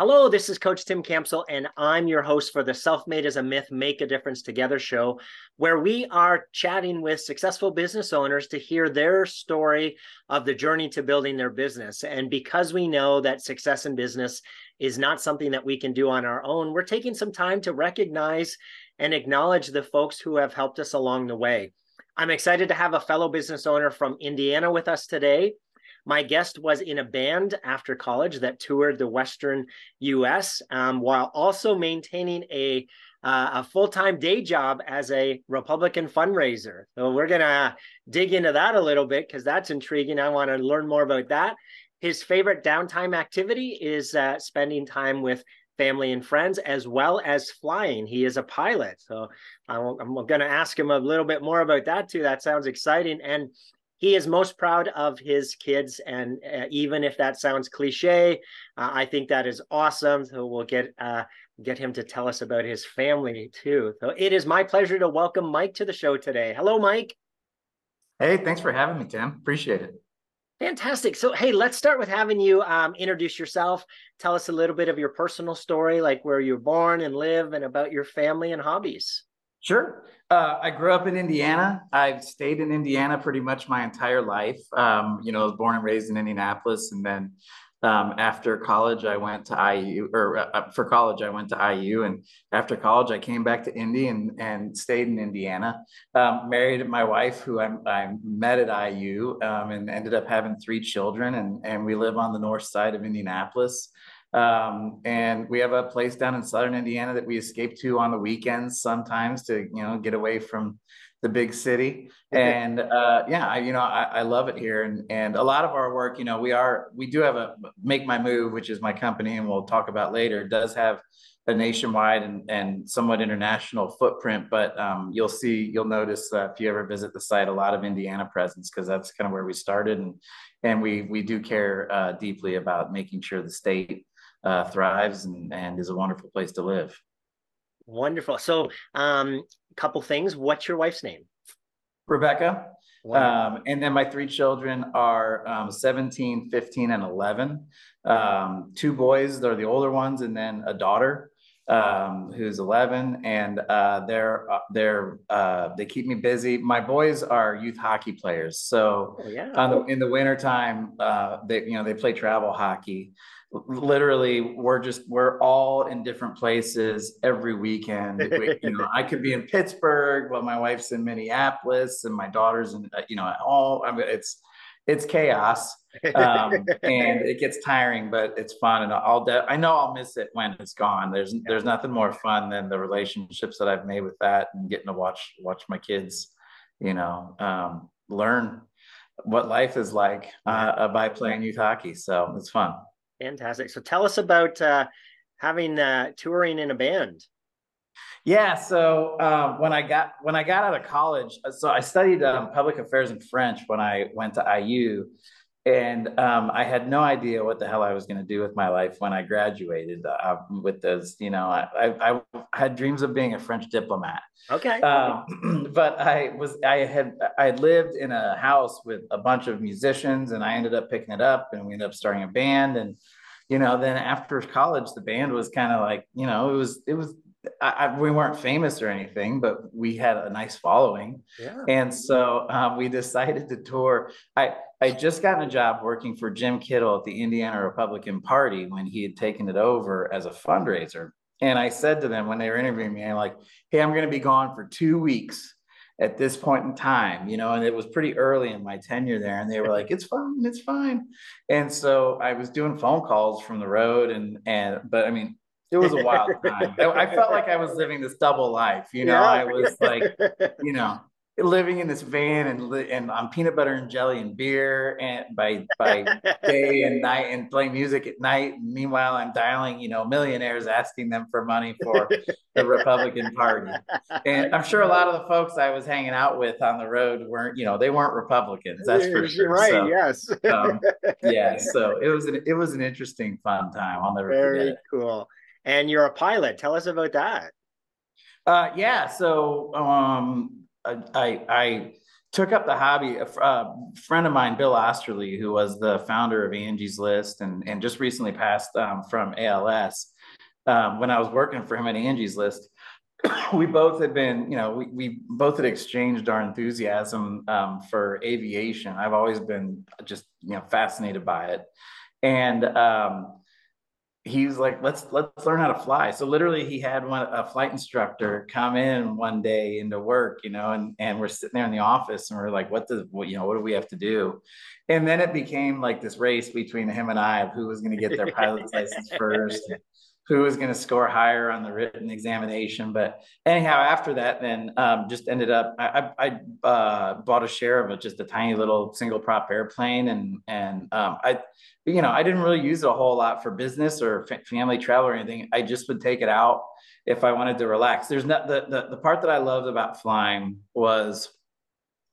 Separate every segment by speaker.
Speaker 1: Hello, this is Coach Tim Campbell, and I'm your host for the Self Made as a Myth Make a Difference Together show, where we are chatting with successful business owners to hear their story of the journey to building their business. And because we know that success in business is not something that we can do on our own, we're taking some time to recognize and acknowledge the folks who have helped us along the way. I'm excited to have a fellow business owner from Indiana with us today. My guest was in a band after college that toured the Western US um, while also maintaining a, uh, a full time day job as a Republican fundraiser. So we're going to dig into that a little bit because that's intriguing. I want to learn more about that. His favorite downtime activity is uh, spending time with family and friends, as well as flying. He is a pilot. So I'm, I'm going to ask him a little bit more about that too. That sounds exciting. And he is most proud of his kids. And uh, even if that sounds cliche, uh, I think that is awesome. So we'll get uh, get him to tell us about his family too. So it is my pleasure to welcome Mike to the show today. Hello, Mike.
Speaker 2: Hey, thanks for having me, Tim. Appreciate it.
Speaker 1: Fantastic. So, hey, let's start with having you um, introduce yourself. Tell us a little bit of your personal story, like where you were born and live, and about your family and hobbies.
Speaker 2: Sure. Uh, I grew up in Indiana. I've stayed in Indiana pretty much my entire life. Um, you know, I was born and raised in Indianapolis, and then um, after college, I went to IU, or uh, uh for college, I went to IU, and after college, I came back to Indy and and stayed in Indiana. Um, married my wife, who I, I met at IU, um, and ended up having three children, and and we live on the north side of Indianapolis. Um, and we have a place down in southern Indiana that we escape to on the weekends sometimes to, you know, get away from the big city. And uh, yeah, I, you know, I, I, love it here. And and a lot of our work, you know, we are we do have a Make My Move, which is my company, and we'll talk about later, does have a nationwide and, and somewhat international footprint. But um, you'll see, you'll notice uh, if you ever visit the site, a lot of Indiana presence because that's kind of where we started, and and we we do care uh, deeply about making sure the state uh, thrives and, and is a wonderful place to live.
Speaker 1: Wonderful. So, um, a couple things. What's your wife's name?
Speaker 2: Rebecca. Um, and then my three children are um, 17, 15, and 11. Um, two boys, they're the older ones, and then a daughter um, who's 11. And uh, they're, uh, they're, uh, they keep me busy. My boys are youth hockey players. So oh, yeah. the, in the wintertime, uh, they, you know, they play travel hockey literally we're just we're all in different places every weekend. We, you know i could be in pittsburgh but my wife's in minneapolis and my daughter's in uh, you know all i mean it's it's chaos. Um, and it gets tiring but it's fun and i'll de- i know i'll miss it when it's gone. There's there's nothing more fun than the relationships that i've made with that and getting to watch watch my kids you know um, learn what life is like uh, by playing youth hockey. So it's fun
Speaker 1: Fantastic. So tell us about uh, having uh, touring in a band.
Speaker 2: Yeah, so um, when I got when I got out of college, uh, so I studied um, public affairs and French when I went to IU, and um, I had no idea what the hell I was going to do with my life when I graduated. Uh, with those, you know, I, I, I, had dreams of being a French diplomat.
Speaker 1: Okay.
Speaker 2: Um, but I was I had I lived in a house with a bunch of musicians, and I ended up picking it up, and we ended up starting a band, and you know, then after college, the band was kind of like, you know, it was it was I, I, we weren't famous or anything, but we had a nice following. Yeah. And so um, we decided to tour. I, I just gotten a job working for Jim Kittle at the Indiana Republican Party when he had taken it over as a fundraiser. And I said to them when they were interviewing me, I'm like, hey, I'm going to be gone for two weeks at this point in time, you know, and it was pretty early in my tenure there. And they were like, it's fine, it's fine. And so I was doing phone calls from the road and, and, but I mean, it was a wild time. I felt like I was living this double life. You know, yeah. I was like, you know, living in this van and and on peanut butter and jelly and beer and by by day and night and playing music at night. Meanwhile, I'm dialing, you know, millionaires asking them for money for the Republican Party. And I'm sure a lot of the folks I was hanging out with on the road weren't, you know, they weren't Republicans. That's for sure.
Speaker 1: Right. So, yes.
Speaker 2: um, yeah. So it was an it was an interesting, fun time. I'll never
Speaker 1: Very
Speaker 2: forget.
Speaker 1: Very cool and you're a pilot. Tell us about that.
Speaker 2: Uh, yeah. So um, I, I took up the hobby. A, a, friend of mine, Bill Oesterle, who was the founder of Angie's List and, and just recently passed um, from ALS, um, when I was working for him at Angie's List, we both had been, you know, we, we both had exchanged our enthusiasm um, for aviation. I've always been just, you know, fascinated by it. And um, he was like, let's let's learn how to fly. So literally, he had one a flight instructor come in one day into work, you know, and and we're sitting there in the office, and we're like, what does what you know, what do we have to do? And then it became like this race between him and I of who was going to get their pilot's license first who was going to score higher on the written examination. But anyhow, after that, then um, just ended up I, I uh, bought a share of it, just a tiny little single prop airplane, and and um, I, you know, I didn't really use it a whole lot for business or family travel or anything. I just would take it out if I wanted to relax. There's not the the, the part that I loved about flying was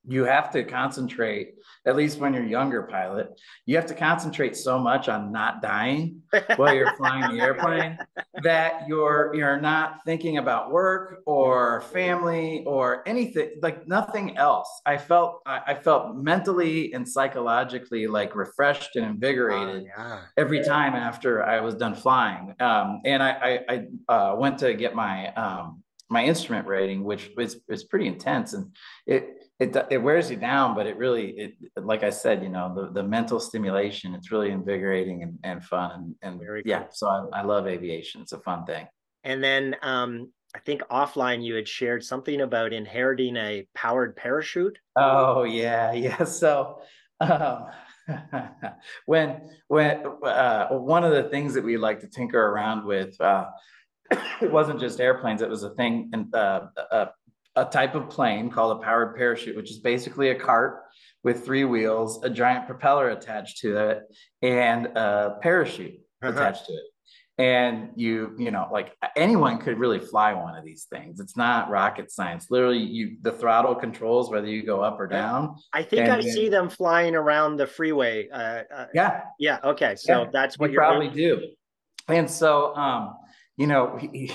Speaker 2: you have to concentrate at least when you're younger pilot you have to concentrate so much on not dying while you're flying the airplane that you're you're not thinking about work or family or anything like nothing else. I felt i, I felt mentally and psychologically like refreshed and invigorated oh, yeah. every time after i was done flying. Um, and i i, I uh, went to get my um, my instrument rating which is, is pretty intense. And it it it wears you down, but it really it like I said, you know, the, the mental stimulation, it's really invigorating and, and fun and, and Very yeah, cool. so I, I love aviation. It's a fun thing.
Speaker 1: And then um I think offline you had shared something about inheriting a powered parachute.
Speaker 2: Oh yeah, yeah. So um, when when uh, one of the things that we like to tinker around with uh, it wasn't just airplanes it was a thing and uh, uh, a type of plane called a powered parachute, which is basically a cart with three wheels, a giant propeller attached to it, and a parachute uh-huh. attached to it. And you, you know, like anyone could really fly one of these things. It's not rocket science. Literally, you the throttle controls whether you go up or down.
Speaker 1: I think I see them flying around the freeway. Uh,
Speaker 2: uh, yeah,
Speaker 1: yeah. Okay, so yeah. that's what
Speaker 2: you probably doing. do. And so, um, you know, he,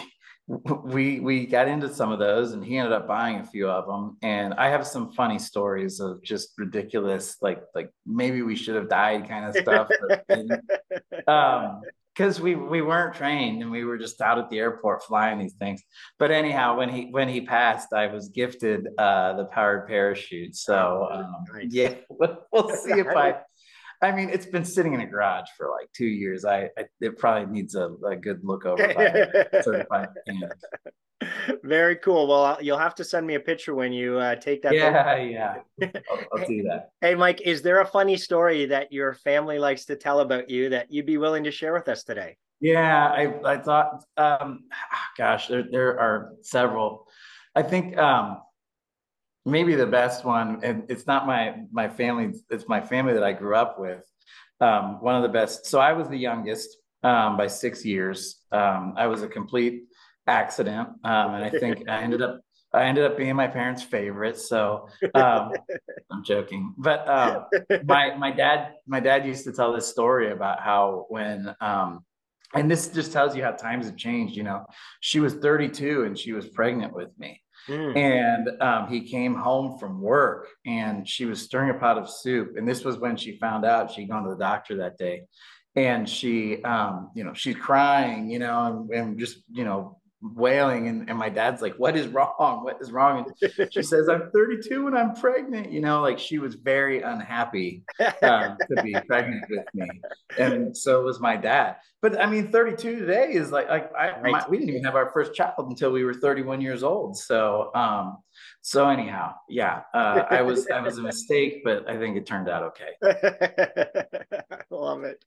Speaker 2: we we got into some of those and he ended up buying a few of them and i have some funny stories of just ridiculous like like maybe we should have died kind of stuff um because we we weren't trained and we were just out at the airport flying these things. But anyhow when he when he passed i was gifted uh the powered parachute. So um, nice. yeah we'll, we'll see if i I mean, it's been sitting in a garage for like two years. I, I it probably needs a, a good look over
Speaker 1: Very cool. Well, you'll have to send me a picture when you uh, take that.
Speaker 2: Yeah, yeah. I'll, I'll do that.
Speaker 1: Hey, Mike, is there a funny story that your family likes to tell about you that you'd be willing to share with us today?
Speaker 2: Yeah, I I thought, um, gosh, there there are several. I think um, maybe the best one, and it's not my my family, it's my family that I grew up with. Um, one of the best. So I was the youngest um, by six years. Um, I was a complete accident, um, and I think I ended up I ended up being my parents' favorite. So um, I'm joking, but um, my my dad my dad used to tell this story about how when um, and this just tells you how times have changed. You know, she was 32 and she was pregnant with me. Mm. And um, he came home from work and she was stirring a pot of soup. And this was when she found out she'd gone to the doctor that day. And she, um, you know, she's crying, you know, and, and just, you know, wailing and, and my dad's like what is wrong? What is wrong? And she says i'm 32 and i'm pregnant you know like she was very unhappy um, to be pregnant with me. And so was my dad. But i mean 32 today is like like I, my, we didn't even have our first child until we were 31 years old. So um so anyhow yeah uh, i was i was a mistake but i think it turned out okay.
Speaker 1: I love it.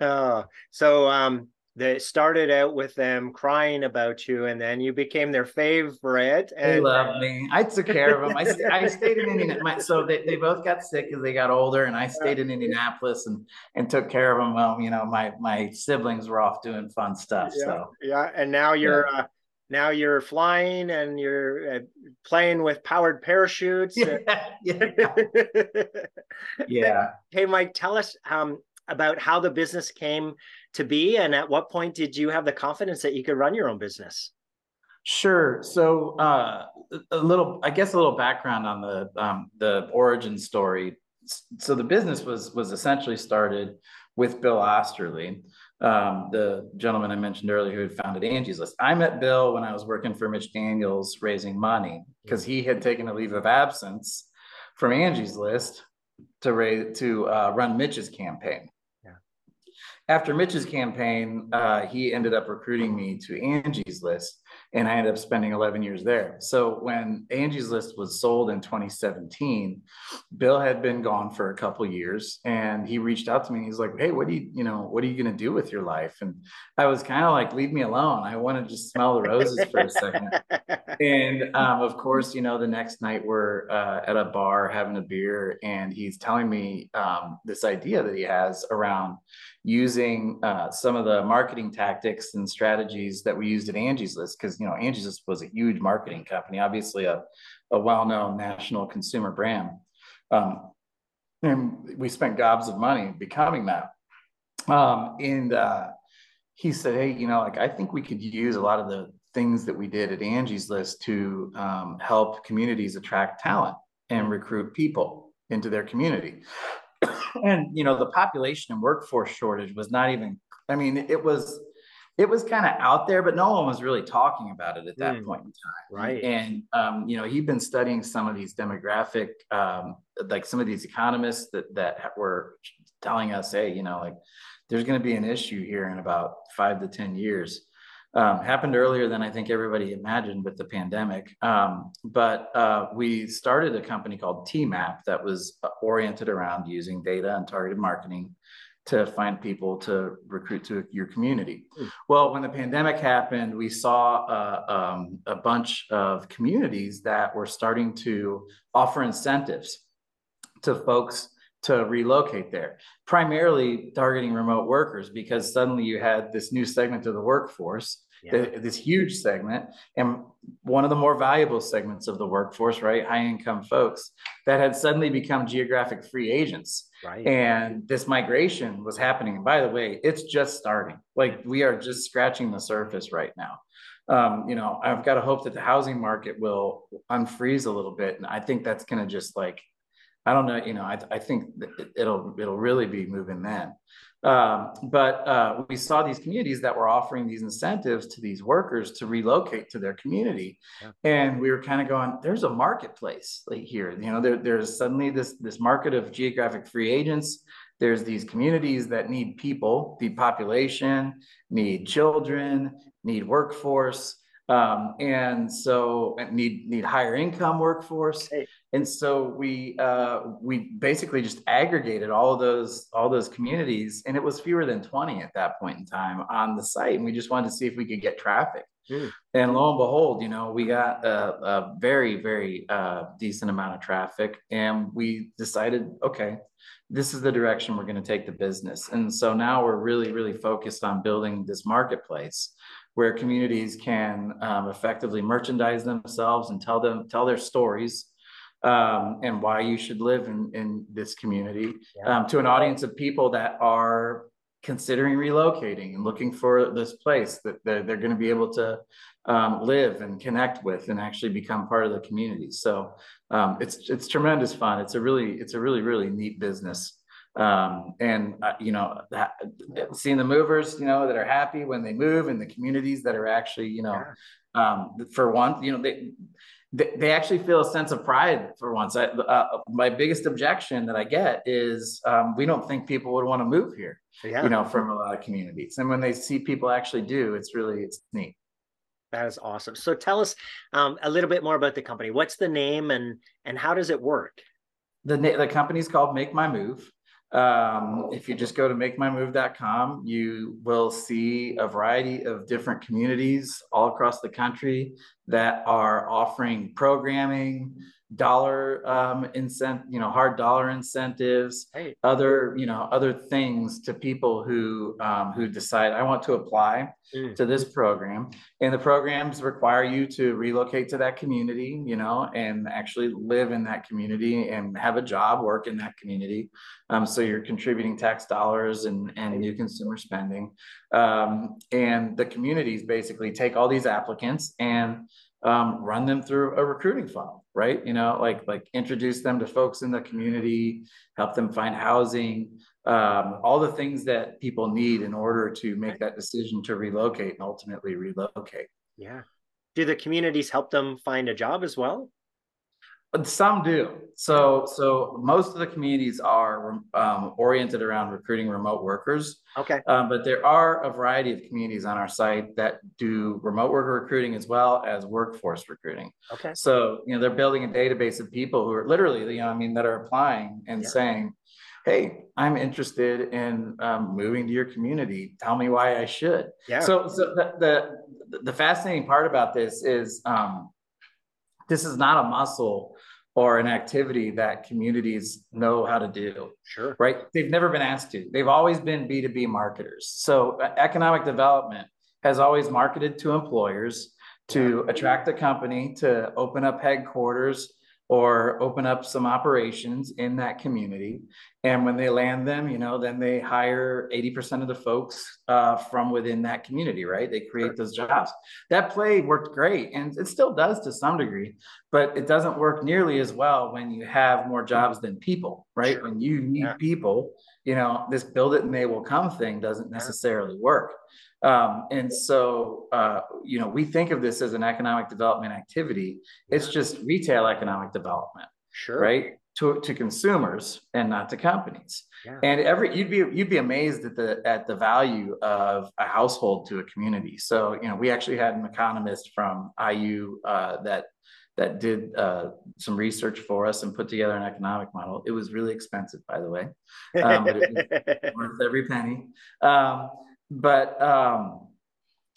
Speaker 1: Oh so um that started out with them crying about you and then you became their favorite and
Speaker 2: they loved me. I took care of them i, I stayed in indianapolis so they, they both got sick as they got older and i stayed in indianapolis and and took care of them well you know my my siblings were off doing fun stuff
Speaker 1: yeah,
Speaker 2: so.
Speaker 1: Yeah and now you're yeah. uh, now you're flying and you're uh, playing with powered parachutes yeah,
Speaker 2: yeah. yeah.
Speaker 1: hey mike tell us um, about how the business came to be and at what point did you have the confidence that you could run your own business
Speaker 2: Sure. So uh, a little, I guess, a little background on the um, the origin story. So the business was was essentially started with Bill Oesterle, um, the gentleman I mentioned earlier who had founded Angie's List. I met Bill when I was working for Mitch Daniels raising money because he had taken a leave of absence from Angie's List to raise to uh, run Mitch's campaign. After Mitch's campaign, uh, he ended up recruiting me to Angie's List and I ended up spending 11 years there. So when Angie's List was sold in 2017, Bill had been gone for a couple years, and he reached out to me. And He's like, "Hey, what do you, you know, what are you going to do with your life?" And I was kind of like, "Leave me alone. I want to just smell the roses for a second. and um, of course, you know, the next night we're uh, at a bar having a beer, and he's telling me um, this idea that he has around using uh, some of the marketing tactics and strategies that we used at Angie's List because you know Angie's List was a huge marketing company, obviously a, a well-known national consumer brand, um, and we spent gobs of money becoming that. Um, and uh, he said, "Hey, you know, like I think we could use a lot of the things that we did at Angie's List to um, help communities attract talent and recruit people into their community." And you know the population and workforce shortage was not even i mean it was it was kind of out there but no one was really talking about it at that mm, point in time.
Speaker 1: Right.
Speaker 2: And um, you know he'd been studying some of these demographic um, like some of these economists that that were telling us hey you know like there's going to be an issue here in about five to ten years um, happened earlier than I think everybody imagined with the pandemic. Um, but uh, we started a company called TMAP that was uh, oriented around using data and targeted marketing to find people to recruit to your community. Mm. Well, when the pandemic happened, we saw uh, um, a bunch of communities that were starting to offer incentives to folks to relocate there, primarily targeting remote workers because suddenly you had this new segment of the workforce, yeah. this huge segment, and one of the more valuable segments of the workforce, right? High income folks that had suddenly become geographic free agents. Right. And this migration was happening. And by the way, it's just starting. Like we are just scratching the surface right now. Um, you know, I've got to hope that the housing market will unfreeze a little bit. And I think that's going to just like I don't know, you know, I, I think it'll it'll really be moving then. Um, but uh, we saw these communities that were offering these incentives to these workers to relocate to their community, yeah. and we were kind of going, "There's a marketplace like here. You know, there, there's suddenly this this market of geographic free agents. There's these communities that need people, need population, need children, need workforce." Um, and so need need higher income workforce. Hey. And so we uh, we basically just aggregated all of those all those communities, and it was fewer than twenty at that point in time on the site, and we just wanted to see if we could get traffic. Mm. And lo and behold, you know, we got a, a very very uh, decent amount of traffic, and we decided, okay, this is the direction we're going to take the business. And so now we're really really focused on building this marketplace where communities can um, effectively merchandise themselves and tell them tell their stories um, and why you should live in, in this community yeah. um, to an audience of people that are considering relocating and looking for this place that they're, they're going to be able to um, live and connect with and actually become part of the community. So um, it's it's tremendous fun. It's a really it's a really really neat business um, and uh, you know that, seeing the movers you know that are happy when they move and the communities that are actually you know um, for once, you know they they actually feel a sense of pride for once. I, uh, my biggest objection that I get is um, we don't think people would want to move here, yeah. you know, from a lot of communities. And when they see people actually do, it's really it's neat.
Speaker 1: That is awesome. So tell us um, a little bit more about the company. What's the name and and how does it work?
Speaker 2: The the company's called Make My Move. Um, if you just go to makemymove.com, you will see a variety of different communities all across the country that are offering programming, dollar um, incent, you know, hard dollar incentives,
Speaker 1: Right.
Speaker 2: other, you know, other things to people who um, who decide I want to apply
Speaker 1: Mm.
Speaker 2: to this program. And the programs require you to relocate to that community, you know, and actually live in that community and have a job, work in that community. Um, so you're contributing tax dollars and, and new consumer spending. Um, and the communities basically take all these applicants and um, run them through a recruiting funnel, right? You know, like like introduce them to folks in the community, help them find housing, um, all the things that people need in order to make that decision to relocate and ultimately relocate.
Speaker 1: Yeah. Do the communities help them find a job as well?
Speaker 2: But some do. So, so most of the communities are um, oriented around recruiting remote workers.
Speaker 1: Okay.
Speaker 2: Um, but there are a variety of communities on our site that do remote worker recruiting as well as workforce recruiting.
Speaker 1: Okay.
Speaker 2: So, you know, they're building a database of people who are literally, you know, I mean, that are applying and
Speaker 1: Yeah.
Speaker 2: saying, "Hey, I'm interested in um, moving to your community. Tell me why I should."
Speaker 1: Yeah.
Speaker 2: So, so the, the the fascinating part about this is um, this is not a muscle or an activity that communities know how to do
Speaker 1: sure.
Speaker 2: right? They've never been asked to. They've always been B2B marketers. So uh, economic development has always marketed to employers to attract a company to open up headquarters or open up some operations in that community. And when they land them, you know, then they hire 80% of the folks uh, from within that community, right? They create those jobs. That play worked great and it still does to some degree, but it doesn't work nearly as well when you have more jobs than people, right?
Speaker 1: Sure.
Speaker 2: When you need
Speaker 1: Yeah.
Speaker 2: people, you know, this build it and they will come thing doesn't necessarily work. Um, and so, uh, you know, we think of this as an economic development activity. It's just retail economic development,
Speaker 1: Sure.
Speaker 2: right? To, to consumers and not to companies.
Speaker 1: Yeah.
Speaker 2: And every you'd be you'd be amazed at the at the value of a household to a community. So you know, we actually had an economist from IU uh, that that did uh, some research for us and put together an economic model. It was really expensive, by the way, um, but it was worth every penny. Um, but um,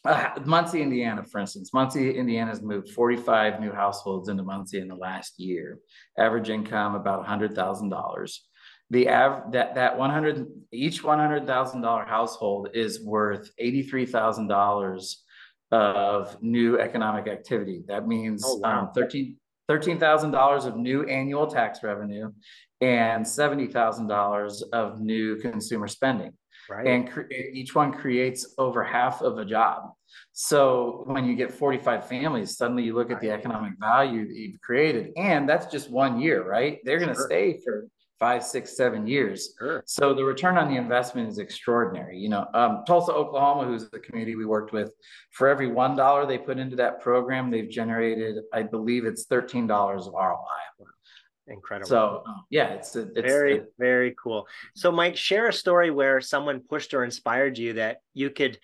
Speaker 2: uh, Muncie, Indiana, for instance, Muncie, Indiana has moved 45 new households into Muncie in the last year. Average income about $100,000. The av- that that 100 each $100,000 household is worth $83,000 of new economic activity. That means
Speaker 1: Oh, wow.
Speaker 2: um, 13 $13,000 of new annual tax revenue and $70,000 of new consumer spending
Speaker 1: right.
Speaker 2: and cre- each one creates over half of a job. So when you get 45 families, suddenly you look at the economic value that you've created, and that's just one year, right? They're going to
Speaker 1: Sure.
Speaker 2: stay for five, six, seven years.
Speaker 1: sure.
Speaker 2: So the return on the investment is extraordinary. You know, um, Tulsa, Oklahoma, who's the community we worked with, for every one dollar they put into that program, they've generated, I believe, it's thirteen dollars of ROI.
Speaker 1: Incredible.
Speaker 2: So uh, yeah, it's it's
Speaker 1: very, very cool. So, Mike, share a story where someone pushed or inspired you that you could,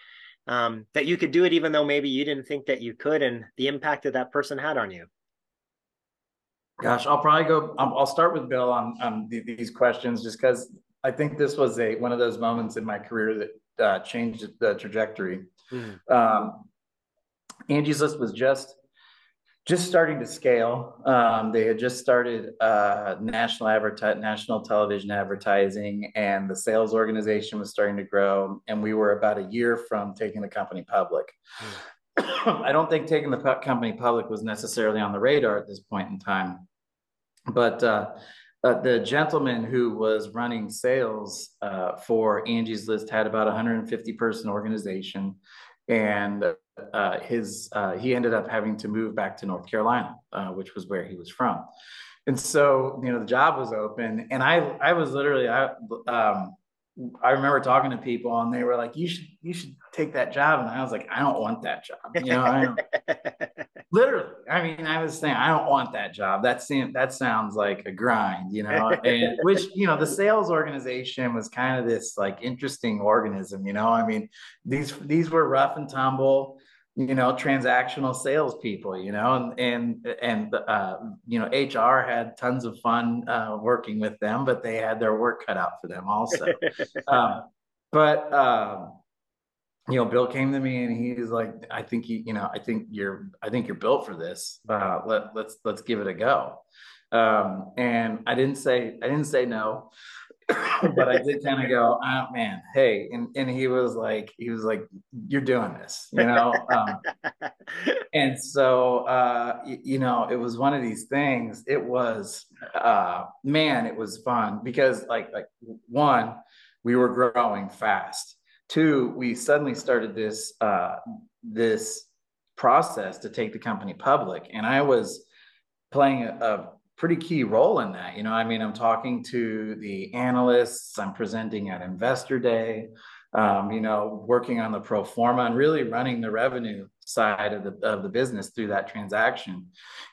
Speaker 1: um, that you could do it, even though maybe you didn't think that you could, and the impact that that person had on you.
Speaker 2: Gosh, I'll probably go. I'll, I'll start with Bill on on these questions, just because I think this was a one of those moments in my career that uh, changed the trajectory.
Speaker 1: Mhm.
Speaker 2: Um, Angie's List was just just starting to scale. Um, they had just started uh, national adverti- national television advertising, and the sales organization was starting to grow. And we were about a year from taking the company public. I don't think taking the company public was necessarily on the radar at this point in time, but uh, uh, the gentleman who was running sales uh, for Angie's List had about 150 person organization, and uh, his uh, he ended up having to move back to North Carolina, uh, which was where he was from. And so, you know, the job was open, and I I was literally I um, I remember talking to people, and they were like, "You should you should take that job," and I was like, "I don't want that job." You know, literally. I mean, I was saying, "I don't want that job." That seemed that sounds like a grind, you know. And which you know, the sales organization was kind of this like interesting organism, you know. I mean, these these were rough and tumble you know transactional salespeople you know and and and uh, you know hr had tons of fun uh, working with them but they had their work cut out for them also um, but um, you know bill came to me and he's like i think you you know i think you're i think you're built for this uh, let, let's let's give it a go Um, and I didn't say I didn't say no, but I did kind of go, oh man, hey, and and he was like, he was like, you're doing this, you know. Um, and so, uh, you, you know, it was one of these things. It was, uh, man, it was fun because like like one, we were growing fast. Two, we suddenly started this uh, this process to take the company public, and I was playing a, a pretty key role in that. You know, I mean, I'm talking to the analysts, I'm presenting at Investor Day, um, you know, working on the pro forma and really running the revenue side of the of the business through that transaction.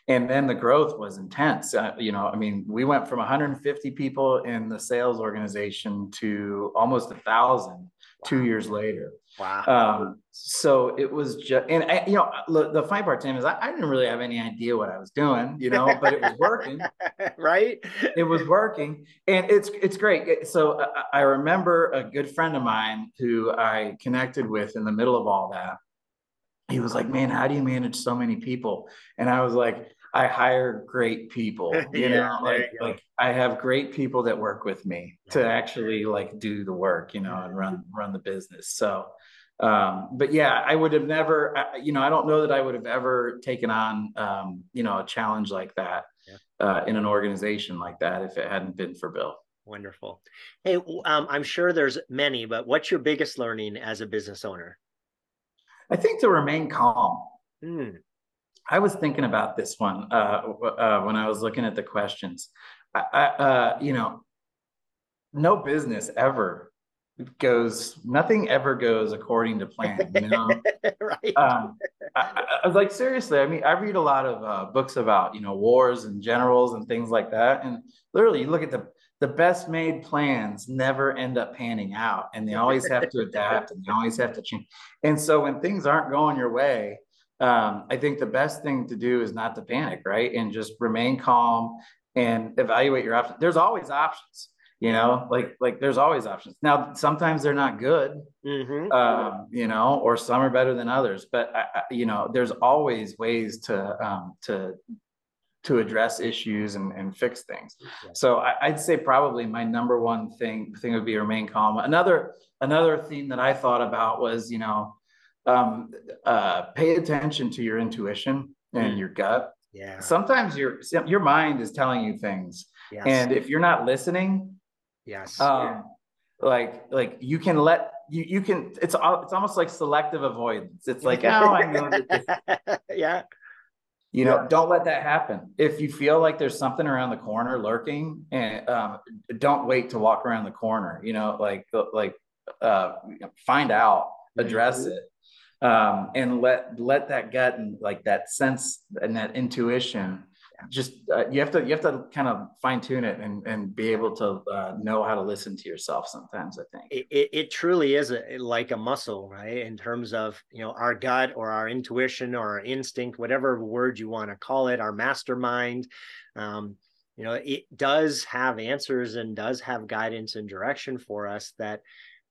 Speaker 2: And then the growth was intense. Uh, you know, I mean, we went from 150 people in the sales organization to almost a thousand two years later.
Speaker 1: Wow.
Speaker 2: Um, so it was just, and I, you know, the, the funny part, Tim, is I, I, didn't really have any idea what I was doing, you know, but it was working,
Speaker 1: right?
Speaker 2: It was working, and it's it's great. So I, I remember a good friend of mine who I connected with in the middle of all that. He was like, "Man, how do you manage so many people?" And I was like, I hire great people. You yeah, know, like, you like I have great people that work with me to actually like do the work, you know, and run run the business. So, um, but yeah, I would have never, you know, I don't know that I would have ever taken on, um, you know, a challenge like that yeah. uh, in an organization like that if it hadn't been for Bill.
Speaker 1: Wonderful. Hey, um, I'm sure there's many, but what's your biggest learning as a business owner?
Speaker 2: I think to remain calm. Mm. I was thinking about this one uh, uh, when I was looking at the questions. I, I, uh, you know, no business ever goes. Nothing ever goes according to plan. You know, right? Um, I, I, was like, seriously. I mean, I read a lot of uh, books about you know wars and generals and things like that, and literally, you look at the the best made plans never end up panning out and they always have to adapt and they always have to change and so when things aren't going your way um, I think the best thing to do is not to panic, right? And just remain calm and evaluate your options. There's always options, you know, like like there's always options. Now, sometimes they're not good, mm-hmm. um, you know, or some are better than others. But I, you know, there's always ways to um, to to address issues and, and fix things. Yeah. So I, would say probably my number one thing thing would be remain calm. Another another theme that I thought about was you know um, uh, pay attention to your intuition and mm. your gut.
Speaker 1: Yeah.
Speaker 2: Sometimes your your mind is telling you things, yes. and if you're not listening,
Speaker 1: yes,
Speaker 2: um, yeah. like like you can let you you can it's it's almost like selective avoidance. It's like oh I know
Speaker 1: yeah.
Speaker 2: You know, yeah. don't let that happen. If you feel like there's something around the corner lurking, and um, don't wait to walk around the corner. You know, like like uh, find out, address mm-hmm. it um, and let let that gut and like that sense and that intuition just uh, you have to you have to kind of fine tune it and and be able to uh, know how to listen to yourself sometimes i think.
Speaker 1: It, it, truly is a, like a muscle right? In terms of you know our gut or our intuition or our instinct whatever word you want to call it our mastermind um, you know it does have answers and does have guidance and direction for us that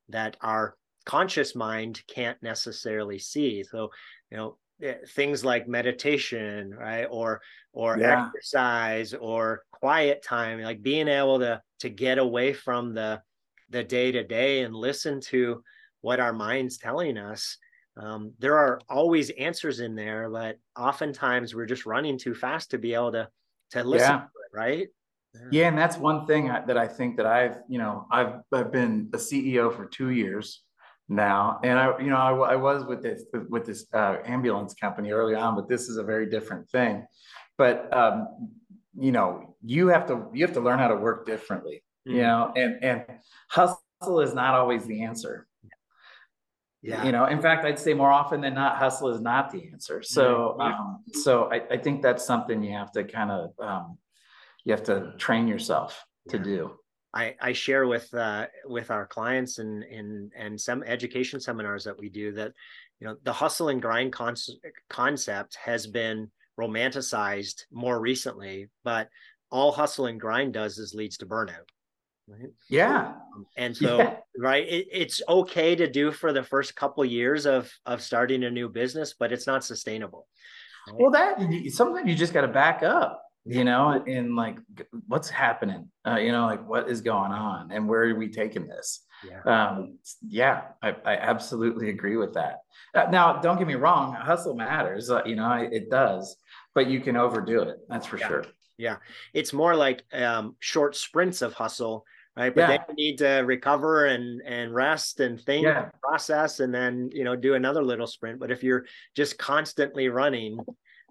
Speaker 1: that our conscious mind can't necessarily see so you know eh, things like meditation right or or yeah. exercise or quiet time like being able to to get away from the the day to day and listen to what our mind's telling us um, there are always answers in there but oftentimes we're just running too fast to be able to to listen yeah. to it right
Speaker 2: yeah. yeah and that's one thing I, that i think that i've you know i've i've been a ceo for two years now. And I, you know, I, I was with this with this uh, ambulance company early on, but this is a very different thing. But um, you know, you have to you have to learn how to work differently. Mm-hmm. You know, and and hustle is not always the answer. Yeah. You know, in fact, I'd say more often than not, hustle is not the answer. So, mm-hmm. um, so I, I, think that's something you have to kind of, um, you have to train yourself to yeah. do.
Speaker 1: I, I share with uh, with our clients and and and some education seminars that we do that you know the hustle and grind con- concept has been romanticized more recently, but all hustle and grind does is leads to burnout.
Speaker 2: Right? Yeah,
Speaker 1: um, and so yeah. right, it, it's okay to do for the first couple years of of starting a new business, but it's not sustainable.
Speaker 2: Right? Well, that sometimes you just got to back up you know, and like what's happening, uh, you know, like what is going on and where are we taking this? Yeah, um, yeah I, I absolutely agree with that. Uh, now, don't get me wrong, hustle matters, uh, you know, it does, but you can overdo it. That's for
Speaker 1: yeah.
Speaker 2: sure.
Speaker 1: Yeah. It's more like um, short sprints of hustle right? But yeah. then you need to recover and and rest and think yeah. and process, and then you know do another little sprint. But if you're just constantly running,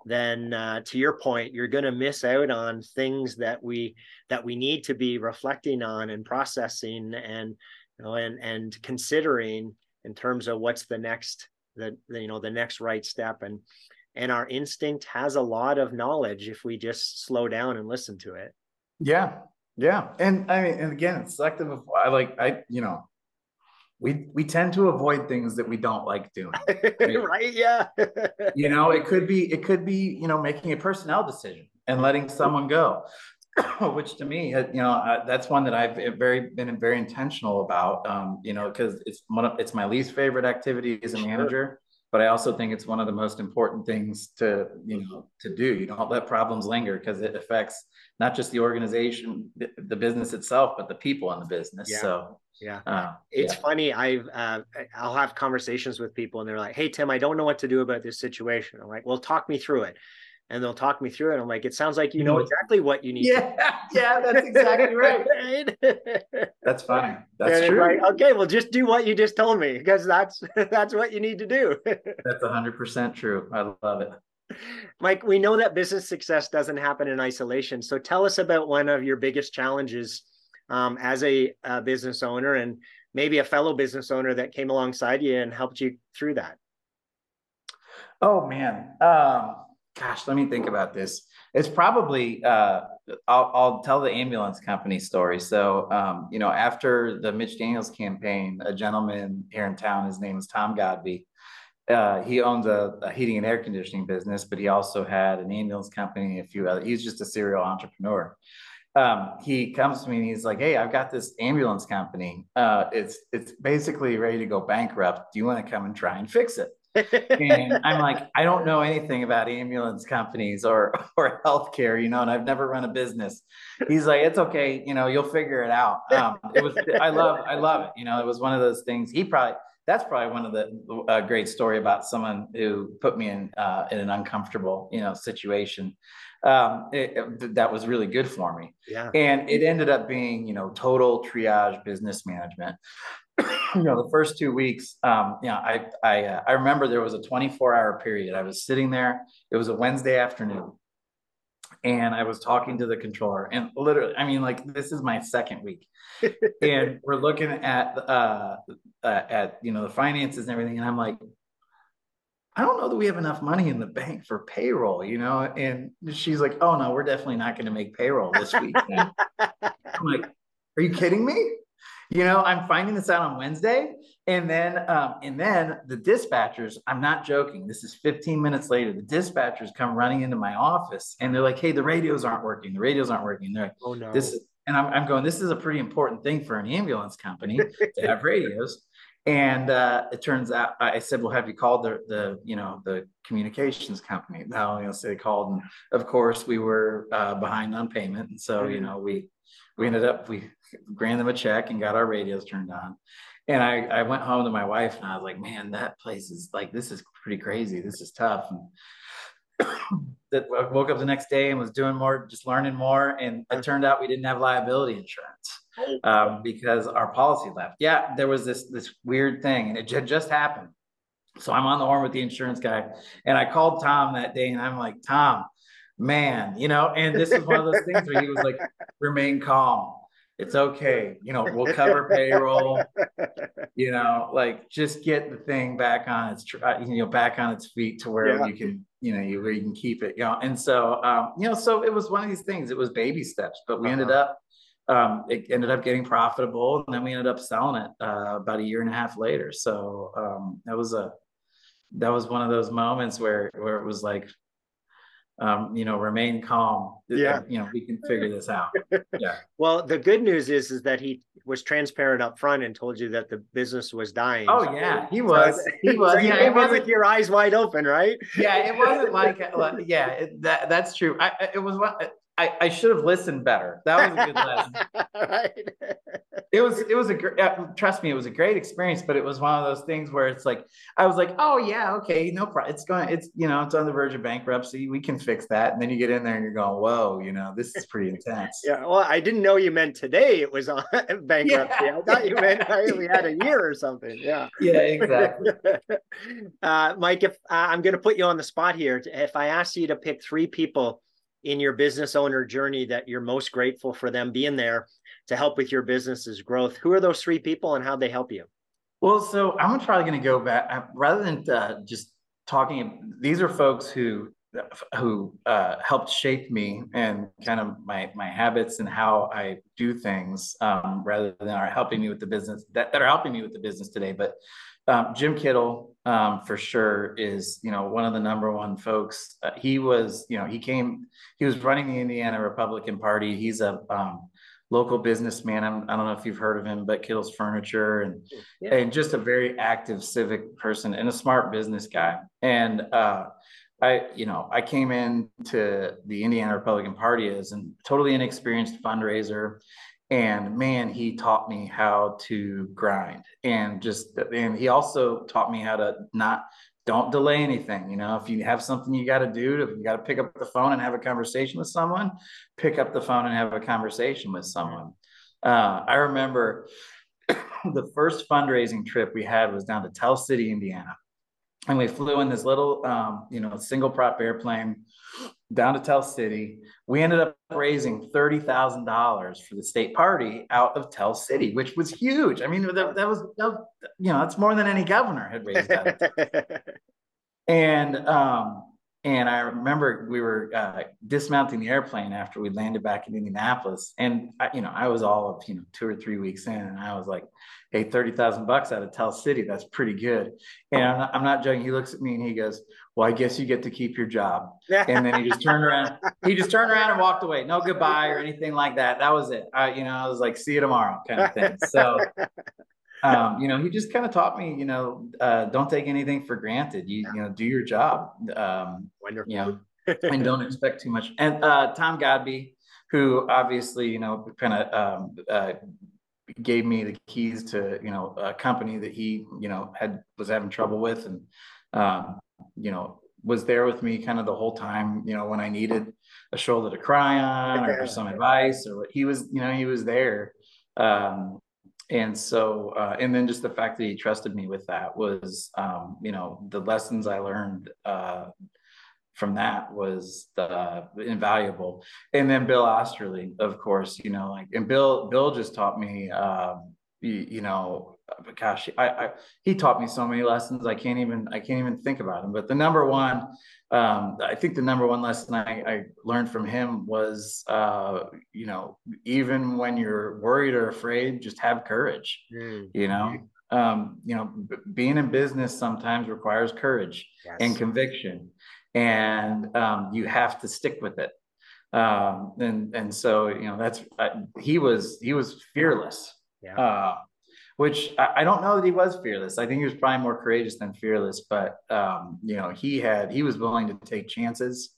Speaker 1: then uh, to your point, you're going to miss out on things that we that we need to be reflecting on and processing and you know and and considering in terms of what's the next the, you know the next right step. And and our instinct has a lot of knowledge if we just slow down and listen to it.
Speaker 2: Yeah. Yeah, and I mean, and again, it's selective. Of, I like I, you know, we we tend to avoid things that we don't like doing.
Speaker 1: Right? right yeah.
Speaker 2: you know, it could be it could be you know making a personnel decision and letting someone go, which to me, you know, uh, that's one that I've very been very intentional about. Um, you know, because it's one of it's my least favorite activity as a sure. manager but I also think it's one of the most important things to you know to do. You don't let problems linger because it affects not just the organization, the, the, business itself, but the people in the business.
Speaker 1: Yeah.
Speaker 2: So
Speaker 1: yeah, uh, it's yeah. funny. I've uh, I'll have conversations with people, and they're like, "Hey Tim, I don't know what to do about this situation." I'm like, "Well, talk me through it." and they'll talk me through it. I'm like, it sounds like you know exactly what you need.
Speaker 2: Yeah, yeah, that's exactly right. that's funny. That's and true. Like,
Speaker 1: okay, well, just do what you just told me because that's that's what you need to do.
Speaker 2: that's 100 percent true. I love it.
Speaker 1: Mike, we know that business success doesn't happen in isolation. So tell us about one of your biggest challenges um, as a, a business owner and maybe a fellow business owner that came alongside you and helped you through that.
Speaker 2: Oh man. Um, gosh, let me think about this. It's probably uh, I'll, I'll, tell the ambulance company story. So, um, you know, after the Mitch Daniels campaign, a gentleman here in town, his name is Tom Godby. Uh, he owns a, a, heating and air conditioning business, but he also had an ambulance company a few other. He's just a serial entrepreneur. Um, he comes to me and he's like, "Hey, I've got this ambulance company. Uh, it's it's basically ready to go bankrupt. Do you want to come and try and fix it?" and I'm like, I don't know anything about ambulance companies or or healthcare, you know, and I've never run a business. He's like, it's okay, you know, you'll figure it out. Um, it was, I love, I love it. You know, it was one of those things. He probably, that's probably one of the uh, great story about someone who put me in uh, in an uncomfortable, you know, situation. Um, it, it, that was really good for me.
Speaker 1: Yeah.
Speaker 2: And it ended up being, you know, total triage business management. you know, the first two weeks, um, you know, I I uh, I remember there was a 24 hour period. I was sitting there. It was a Wednesday afternoon, and I was talking to the controller. And literally, I mean, like this is my second week, and we're looking at uh, uh, at you know the finances and everything, and I'm like. I don't know that we have enough money in the bank for payroll, you know? And she's like, oh no, we're definitely not going to make payroll this week. I'm like, are you kidding me? you know i'm finding this out on wednesday and then um, and then the dispatchers i'm not joking this is 15 minutes later the dispatchers come running into my office and they're like hey the radios aren't working the radios aren't working they're like oh no this is and I'm, I'm going this is a pretty important thing for an ambulance company to have radios and uh, it turns out I said, "Well, have you called the the you know the communications company?" No, you know, so they called, and of course we were uh, behind on payment, and so you mm-hmm. know we we ended up we ran them a check and got our radios turned on. And I, I went home to my wife and I was like, man, that place is like, this is pretty crazy. This is tough. And that woke up the next day and was doing more, just learning more. And it turned out we didn't have liability insurance um, because our policy left. Yeah, there was this this weird thing, and it had just happened. So I'm on the horn with the insurance guy, and I called Tom that day, and I'm like, Tom, man, you know. And this is one of those things where he was like, remain calm it's okay. You know, we'll cover payroll. You know, like just get the thing back on its, uh, you know, back on its feet to where yeah. you can, you know, you, where you can keep it. You know, and so, um, you know, so it was one of these things. It was baby steps, but we uh-huh. ended up, um, it ended up getting profitable, and then we ended up selling it uh, about a year and a half later. So um, that was a, that was one of those moments where where it was like um, you know, remain calm.
Speaker 1: Yeah.
Speaker 2: You know, we can figure this out. Yeah.
Speaker 1: well, the good news is, is that he was transparent up front and told you that the business was dying.
Speaker 2: Oh yeah, he was. He was.
Speaker 1: so yeah, it was with your eyes wide open, right?
Speaker 2: Yeah, it wasn't like, yeah, it, that that's true. I, it was I, I should have listened better. That was a good lesson. right. It was it was a great trust me, it was a great experience, but it was one of those things where it's like I was like, oh yeah, okay, no problem. It's going, it's you know, it's on the verge of bankruptcy. We can fix that. And then you get in there and you're going, whoa, you know, this is pretty intense.
Speaker 1: yeah. Well, I didn't know you meant today it was on bankruptcy. Yeah, I thought you meant we had a year or something. Yeah.
Speaker 2: Yeah, exactly.
Speaker 1: uh, Mike, if uh, I'm going to put you on the spot here, if I asked you to pick three people in your business owner journey that you're most grateful for them being there to help with your business's growth. Who are those three people and how they help you?
Speaker 2: Well, so I'm probably going to go back uh, rather than uh, just talking. These are folks who who uh, helped shape me and kind of my my habits and how I do things, um, rather than are helping me with the business that, that are helping me with the business today. But um, Jim Kittle, um, for sure, is you know one of the number one folks. Uh, he was, you know, he came, he was running the Indiana Republican Party. He's a um, local businessman. I'm, I do not know if you've heard of him, but Kittle's Furniture, and yeah. and just a very active civic person and a smart business guy. And uh, I, you know, I came into the Indiana Republican Party as a totally inexperienced fundraiser and man he taught me how to grind and just and he also taught me how to not don't delay anything you know? If you have something you got to do if you got to pick up the phone and have a conversation with someone pick up the phone and have a conversation with someone. Uh, i remember the first fundraising trip we had was down to tell city indiana. And we flew in this little um, you know single prop airplane down to Tell City. We ended up raising thirty thousand dollars for the state party out of Tell City, which was huge. I mean, that, that, was, that was, you know that's more than any governor had raised. and um, and I remember we were uh, dismounting the airplane after we landed back in Indianapolis, and I, you know I was all of you know two or three weeks in, and I was like, "Hey, thirty thousand bucks out of Tell City, that's pretty good." And I'm not, I'm not joking. He looks at me and he goes, "Well, I guess you get to keep your job." And then he just turned around. He just turned around and walked away. No goodbye or anything like that. That was it. I, you know, I was like, "See you tomorrow," kind of thing. So um, you know, he just kind of taught me, you know, uh, don't take anything for granted. You, you know, do your job. Um, Wonderful. You know, and don't expect too much. And uh, Tom Godby, who obviously, you know, kind of um, uh, gave me the keys to, you know, a company that he, you know, had was having trouble with, and um, you know, was there with me kind of the whole time. You know, when I needed a shoulder to cry on or some advice or what he was, you know, he was there. Um, and so uh, and then just the fact that he trusted me with that was um, you know the lessons i learned uh, from that was uh, invaluable and then Bill Oesterle of course you know like and bill bill just taught me um, you, you, know gosh I, I he taught me so many lessons i can't even i can't even think about him. but the number one um, I think the number one lesson I, I learned from him was, uh, you know, even when you're worried or afraid, just have courage. Mm. You know, um, you know, b- being in business sometimes requires courage yes. and conviction, and um, you have to stick with it. Um, and and so you know that's uh, he was he was fearless. Yeah. Uh, which I, I, don't know that he was fearless. I think he was probably more courageous than fearless, but um, you know, he had he was willing to take chances.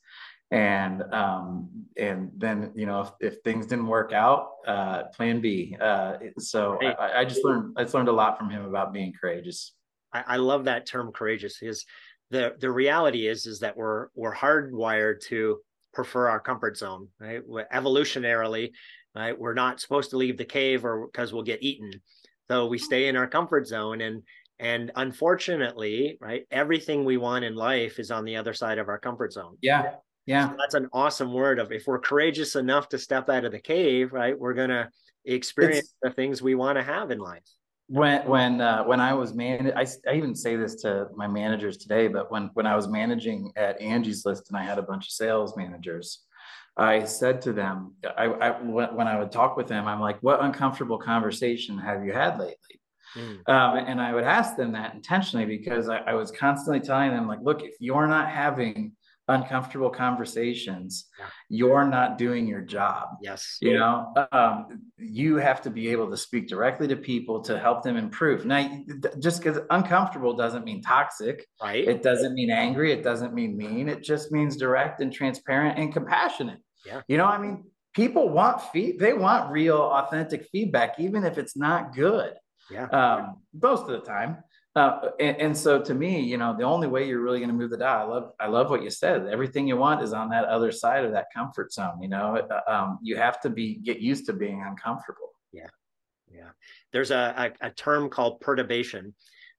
Speaker 2: And um, and then you know if, if things didn't work out, uh, Plan B. Uh, so I, I, just learned I just learned a lot from him about being courageous.
Speaker 1: I, I love that term courageous. Is the the reality is is that we're we're hardwired to prefer our comfort zone, right? Evolutionarily, right? We're not supposed to leave the cave or because we'll get eaten. So we stay in our comfort zone and and unfortunately, right, everything we want in life is on the other side of our comfort zone.
Speaker 2: Yeah. Yeah.
Speaker 1: So that's an awesome word of if we're courageous enough to step out of the cave, right, we're going to experience it's, the things we want to have in life.
Speaker 2: When when uh, when I was man, I, I even say this to my managers today, but when when I was managing at Angie's List and I had a bunch of sales managers, I said to them, I, I, when I would talk with them, I'm like, what uncomfortable conversation have you had lately? Mm. Um, and I would ask them that intentionally because I, I, was constantly telling them, like, look, if you're not having uncomfortable conversations, yeah. you're not doing your job.
Speaker 1: Yes.
Speaker 2: You know, um, you have to be able to speak directly to people to help them improve. Now, just because uncomfortable doesn't mean toxic,
Speaker 1: right?
Speaker 2: It doesn't mean angry. It doesn't mean mean. It just means direct and transparent and compassionate Yeah. You know, I mean, people want feed, they want real, authentic feedback, even if it's not good.
Speaker 1: Yeah.
Speaker 2: Um, most of the time. Uh, and, and, so to me, you know, the only way you're really going to move the dial, I love, I love what you said. Everything you want is on that other side of that comfort zone. You know, uh, um, you have to be get used to being uncomfortable.
Speaker 1: Yeah, yeah. There's a a, a term called perturbation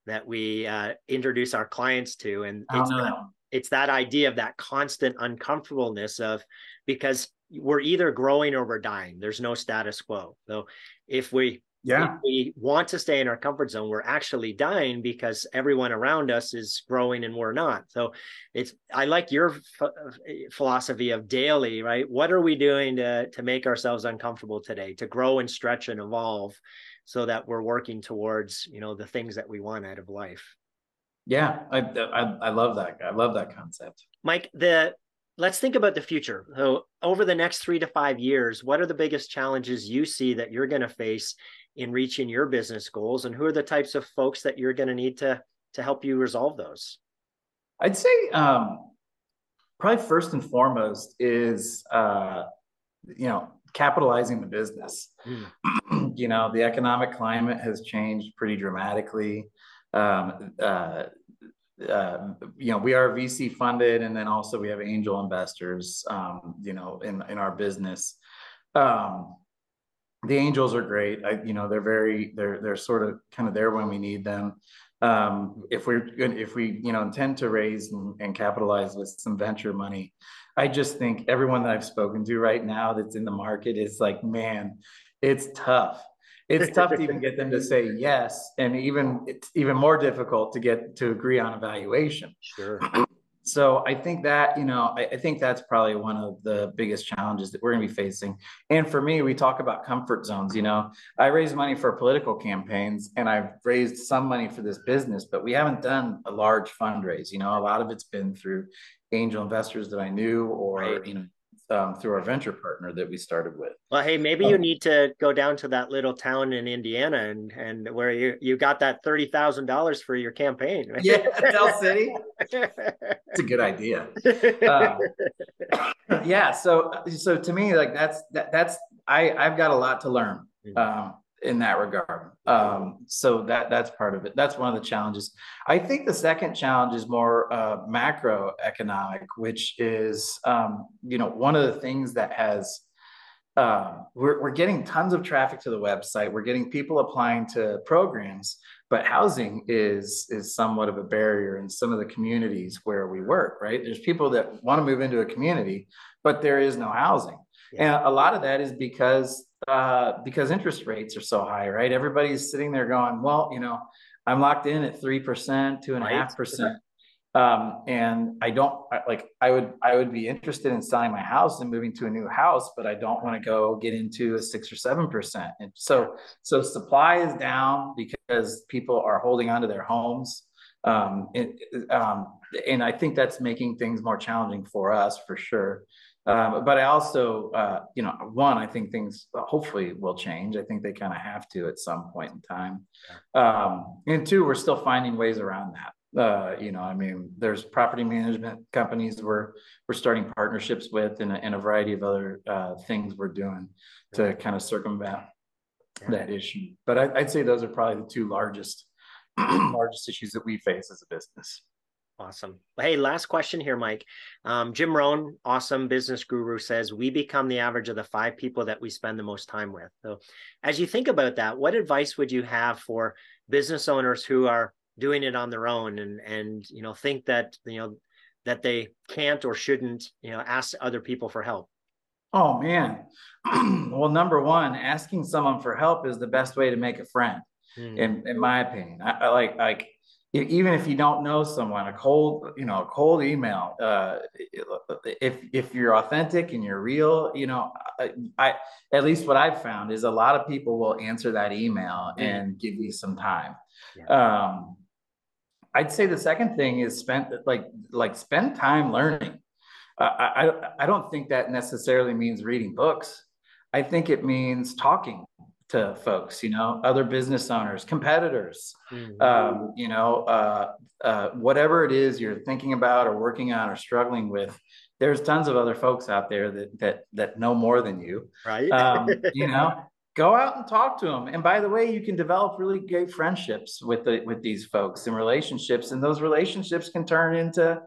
Speaker 1: that we uh, introduce our clients to, and it's that, it's that idea of that constant uncomfortableness of because we're either growing or we're dying. There's no status quo. So if we
Speaker 2: yeah.
Speaker 1: If we want to stay in our comfort zone, we're actually dying because everyone around us is growing and we're not. So it's, I like your philosophy of daily, right? What are we doing to, to make ourselves uncomfortable today, to grow and stretch and evolve so that we're working towards, you know, the things that we want out of life?
Speaker 2: Yeah. I, I, I love that. I love that concept.
Speaker 1: Mike, the, let's think about the future. So over the next three to five years, what are the biggest challenges you see that you're going to face in reaching your business goals and who are the types of folks that you're going to need to to help you resolve those?
Speaker 2: I'd say um, probably first and foremost is uh, you know capitalizing the business. Mm. you know the economic climate has changed pretty dramatically. Um, uh, uh, you know we are vc funded and then also we have angel investors um, you know in in our business. Um, the Angels are great. I, you know, they're very, they're, they're sort of kind of there when we need them. Um, if we're good, if we, you know, intend to raise and, and capitalize with some venture money, I just think everyone that I've spoken to right now that's in the market is like, man, it's tough. It's tough to even get them to say yes, and even it's even more difficult to get to agree on a valuation.
Speaker 1: Sure.
Speaker 2: So I think that, you know, I, I, think that's probably one of the biggest challenges that we're going to be facing. And for me, we talk about comfort zones. You know, I raise money for political campaigns and I've raised some money for this business, but we haven't done a large fundraise. You know, a lot of it's been through angel investors that I knew or, right. you know, um, through our venture partner that we started with.
Speaker 1: Well, hey, maybe um, you need to go down to that little town in Indiana and and where you you got that thirty thousand dollars for your campaign.
Speaker 2: Right? Yeah, Tell City. It's a good idea. Um, yeah, so so to me, like that's that, that's I I've got a lot to learn. Mm-hmm. Um, in that regard. Um, so that that's part of it. That's one of the challenges. I think the second challenge is more uh, macroeconomic, which is um, you know one of the things that has uh, we're we're getting tons of traffic to the website. We're getting people applying to programs, but housing is is somewhat of a barrier in some of the communities where we work. Right? There's people that want to move into a community, but there is no housing. And a lot of that is because uh, because interest rates are so high, right? Everybody's sitting there going, well, you know, I'm locked in at three percent, two and a half percent. Um, and I don't like I would I would be interested in selling my house and moving to a new house, but I don't want to go get into a six or seven percent. And so so supply is down because people are holding onto their homes. Um, it, um, and I think that's making things more challenging for us for sure. Um, but I also, uh, you know, one, I think things hopefully will change. I think they kind of have to at some point in time. Um, and two, we're still finding ways around that. Uh, you know, I mean, there's property management companies we're we're starting partnerships with, and a, and a variety of other uh, things we're doing to kind of circumvent that issue. But I, I'd say those are probably the two largest largest issues that we face as a business.
Speaker 1: Awesome. Hey, last question here, Mike. Um, Jim Rohn, awesome business guru, says we become the average of the five people that we spend the most time with. So, as you think about that, what advice would you have for business owners who are doing it on their own and and you know think that you know that they can't or shouldn't you know ask other people for help?
Speaker 2: Oh man. well, number one, asking someone for help is the best way to make a friend, mm. in in my opinion. I, I like like even if you don't know someone, a cold, you know, a cold email. Uh, if if you're authentic and you're real, you know, I, I, at least what I've found is a lot of people will answer that email mm-hmm. and give you some time. Yeah. Um, I'd say the second thing is spend like like spend time learning. Uh, I I don't think that necessarily means reading books. I think it means talking to folks, you know, other business owners, competitors, mm-hmm. um, you know, uh, uh, whatever it is you're thinking about or working on or struggling with, there's tons of other folks out there that that that know more than you
Speaker 1: right
Speaker 2: um, you know go out and talk to them and by the way you can develop really great friendships with the with these folks and relationships and those relationships can turn into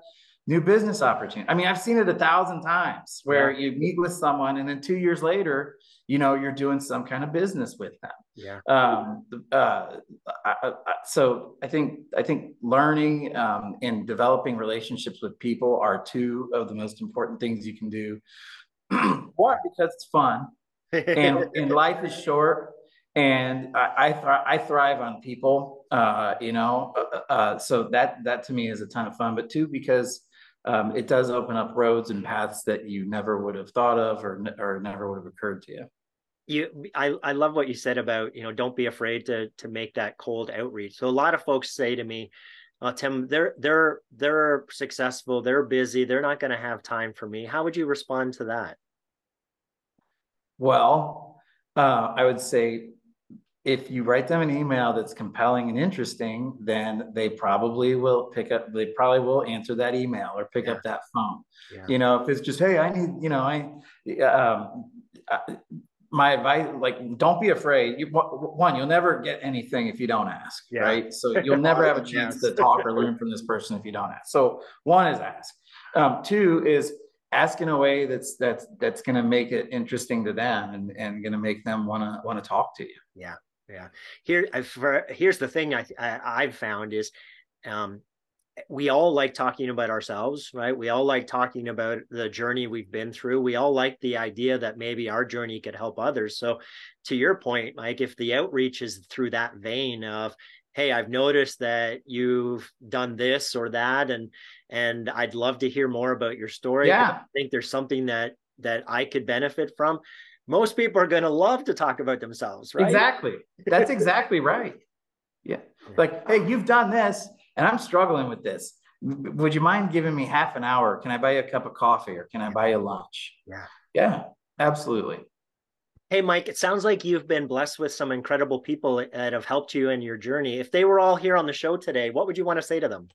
Speaker 2: new business opportunity. I mean, I've seen it a thousand times where yeah. you meet with someone and then two years later, you know, you're doing some kind of business with them.
Speaker 1: Yeah.
Speaker 2: Um, uh, I, I, so I think I think learning um, and developing relationships with people are two of the most important things you can do. One because it's fun, and and life is short, and I I, I thrive on people. Uh, you know, uh, uh, so that that to me is a ton of fun. But two because um, it does open up roads and paths that you never would have thought of or, or never would have occurred to you
Speaker 1: you I, I love what you said about you know don't be afraid to to make that cold outreach so a lot of folks say to me uh, tim they're they're they're successful they're busy they're not going to have time for me how would you respond to that
Speaker 2: well uh, i would say if you write them an email that's compelling and interesting, then they probably will pick up, they probably will answer that email or pick yeah. up that phone. Yeah. You know, if it's just, hey, I need, you know, I, um, I, my advice, like, don't be afraid. You, one, you'll never get anything if you don't ask, yeah. right? So you'll never have a chance to talk or learn from this person if you don't ask. So one is ask. Um, two is ask in a way that's that's that's going to make it interesting to them and and going to make them want to want to talk to you.
Speaker 1: Yeah yeah here for, here's the thing I, I have found is um we all like talking about ourselves right we all like talking about the journey we've been through we all like the idea that maybe our journey could help others so to your point mike if the outreach is through that vein of hey i've noticed that you've done this or that and and i'd love to hear more about your story
Speaker 2: yeah
Speaker 1: i think there's something that that i could benefit from most people are going to love to talk about themselves, right?
Speaker 2: Exactly. That's exactly right. Yeah. Like, hey, you've done this and I'm struggling with this. Would you mind giving me half an hour? Can I buy you a cup of coffee or can I buy you lunch?
Speaker 1: Yeah.
Speaker 2: Yeah, absolutely.
Speaker 1: Hey, Mike, it sounds like you've been blessed with some incredible people that have helped you in your journey. If they were all here on the show today, what would you want to say to them?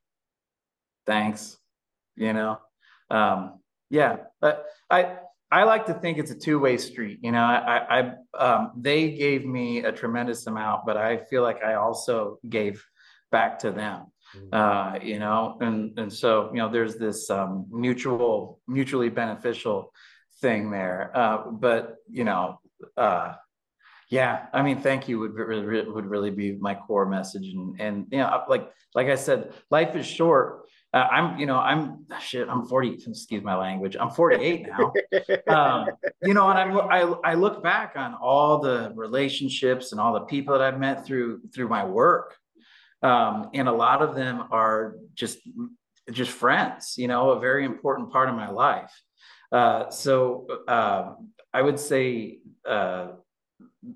Speaker 2: Thanks. You know, um, yeah, but I, I like to think it's a two way street. You know, I, I um, they gave me a tremendous amount, but I feel like I also gave back to them. Mm-hmm. Uh, you know, and and so you know, there's this um, mutual, mutually beneficial thing there. Uh, but you know, uh, yeah, I mean, thank you would really would really be my core message, and and you know, like like I said, life is short uh, I'm, you know, I'm shit. I'm 40. Excuse my language. I'm 48 now. um, you know, and I'm, I I look back on all the relationships and all the people that I've met through through my work, um, and a lot of them are just just friends. You know, a very important part of my life. Uh, so uh, I would say uh,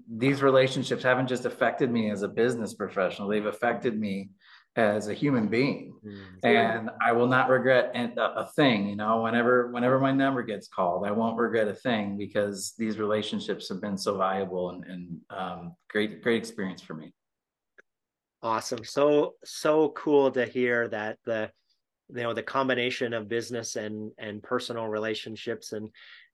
Speaker 2: these relationships haven't just affected me as a business professional; they've affected me as a human being mm-hmm. and i will not regret a, thing you know whenever whenever my number gets called i won't regret a thing because these relationships have been so valuable and, and um, great great experience for me
Speaker 1: awesome. So so cool to hear that the you know the combination of business and and personal relationships and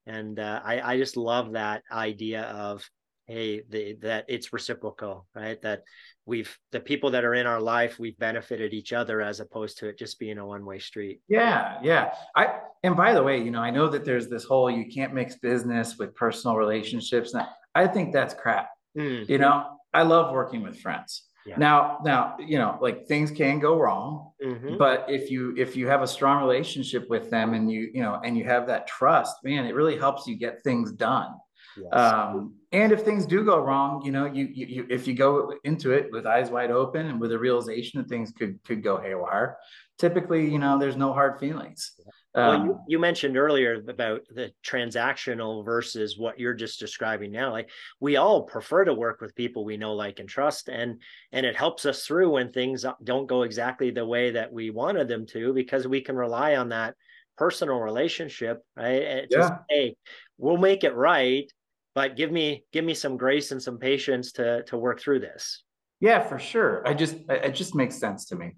Speaker 1: and uh, I, I just love that idea of hey the, that it's reciprocal right? That we've the people that are in our life we've benefited each other as opposed to it just being a one-way street.
Speaker 2: Yeah yeah. I and by the way you know i know that there's this whole you can't mix business with personal relationships and i think that's crap. Mm. you know i love working with friends yeah. now now you know like things can go wrong mm-hmm. but if you if you have a strong relationship with them and you you know and you have that trust man it really helps you get things done Yes. Um, and if things do go wrong, you know, you, you, you, if you go into it with eyes wide open and with a realization that things could could go haywire, typically, you know, there's no hard feelings.
Speaker 1: Well, you, um, you mentioned earlier about the transactional versus what you're just describing now. Like we all prefer to work with people we know, like, and trust, and and it helps us through when things don't go exactly the way that we wanted them to, because we can rely on that personal relationship, right? And yeah. Just, hey, we'll make it right but give me give me some grace and some patience to to work through this
Speaker 2: yeah for sure i just it just makes sense to me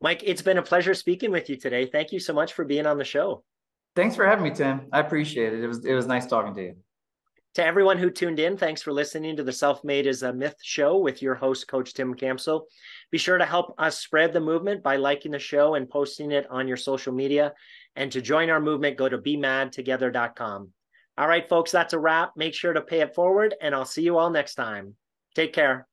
Speaker 1: mike it's been a pleasure speaking with you today thank you so much for being on the show
Speaker 2: Thanks for having me, Tim. I appreciate it. It was it was nice talking to you.
Speaker 1: To everyone who tuned in, thanks for listening to the Self Made is a Myth show with your host, Coach Tim Campsall. Be sure to help us spread the movement by liking the show and posting it on your social media. And to join our movement, go to bemadtogether.com. All right, folks, that's a wrap. Make sure to pay it forward, and I'll see you all next time. Take care.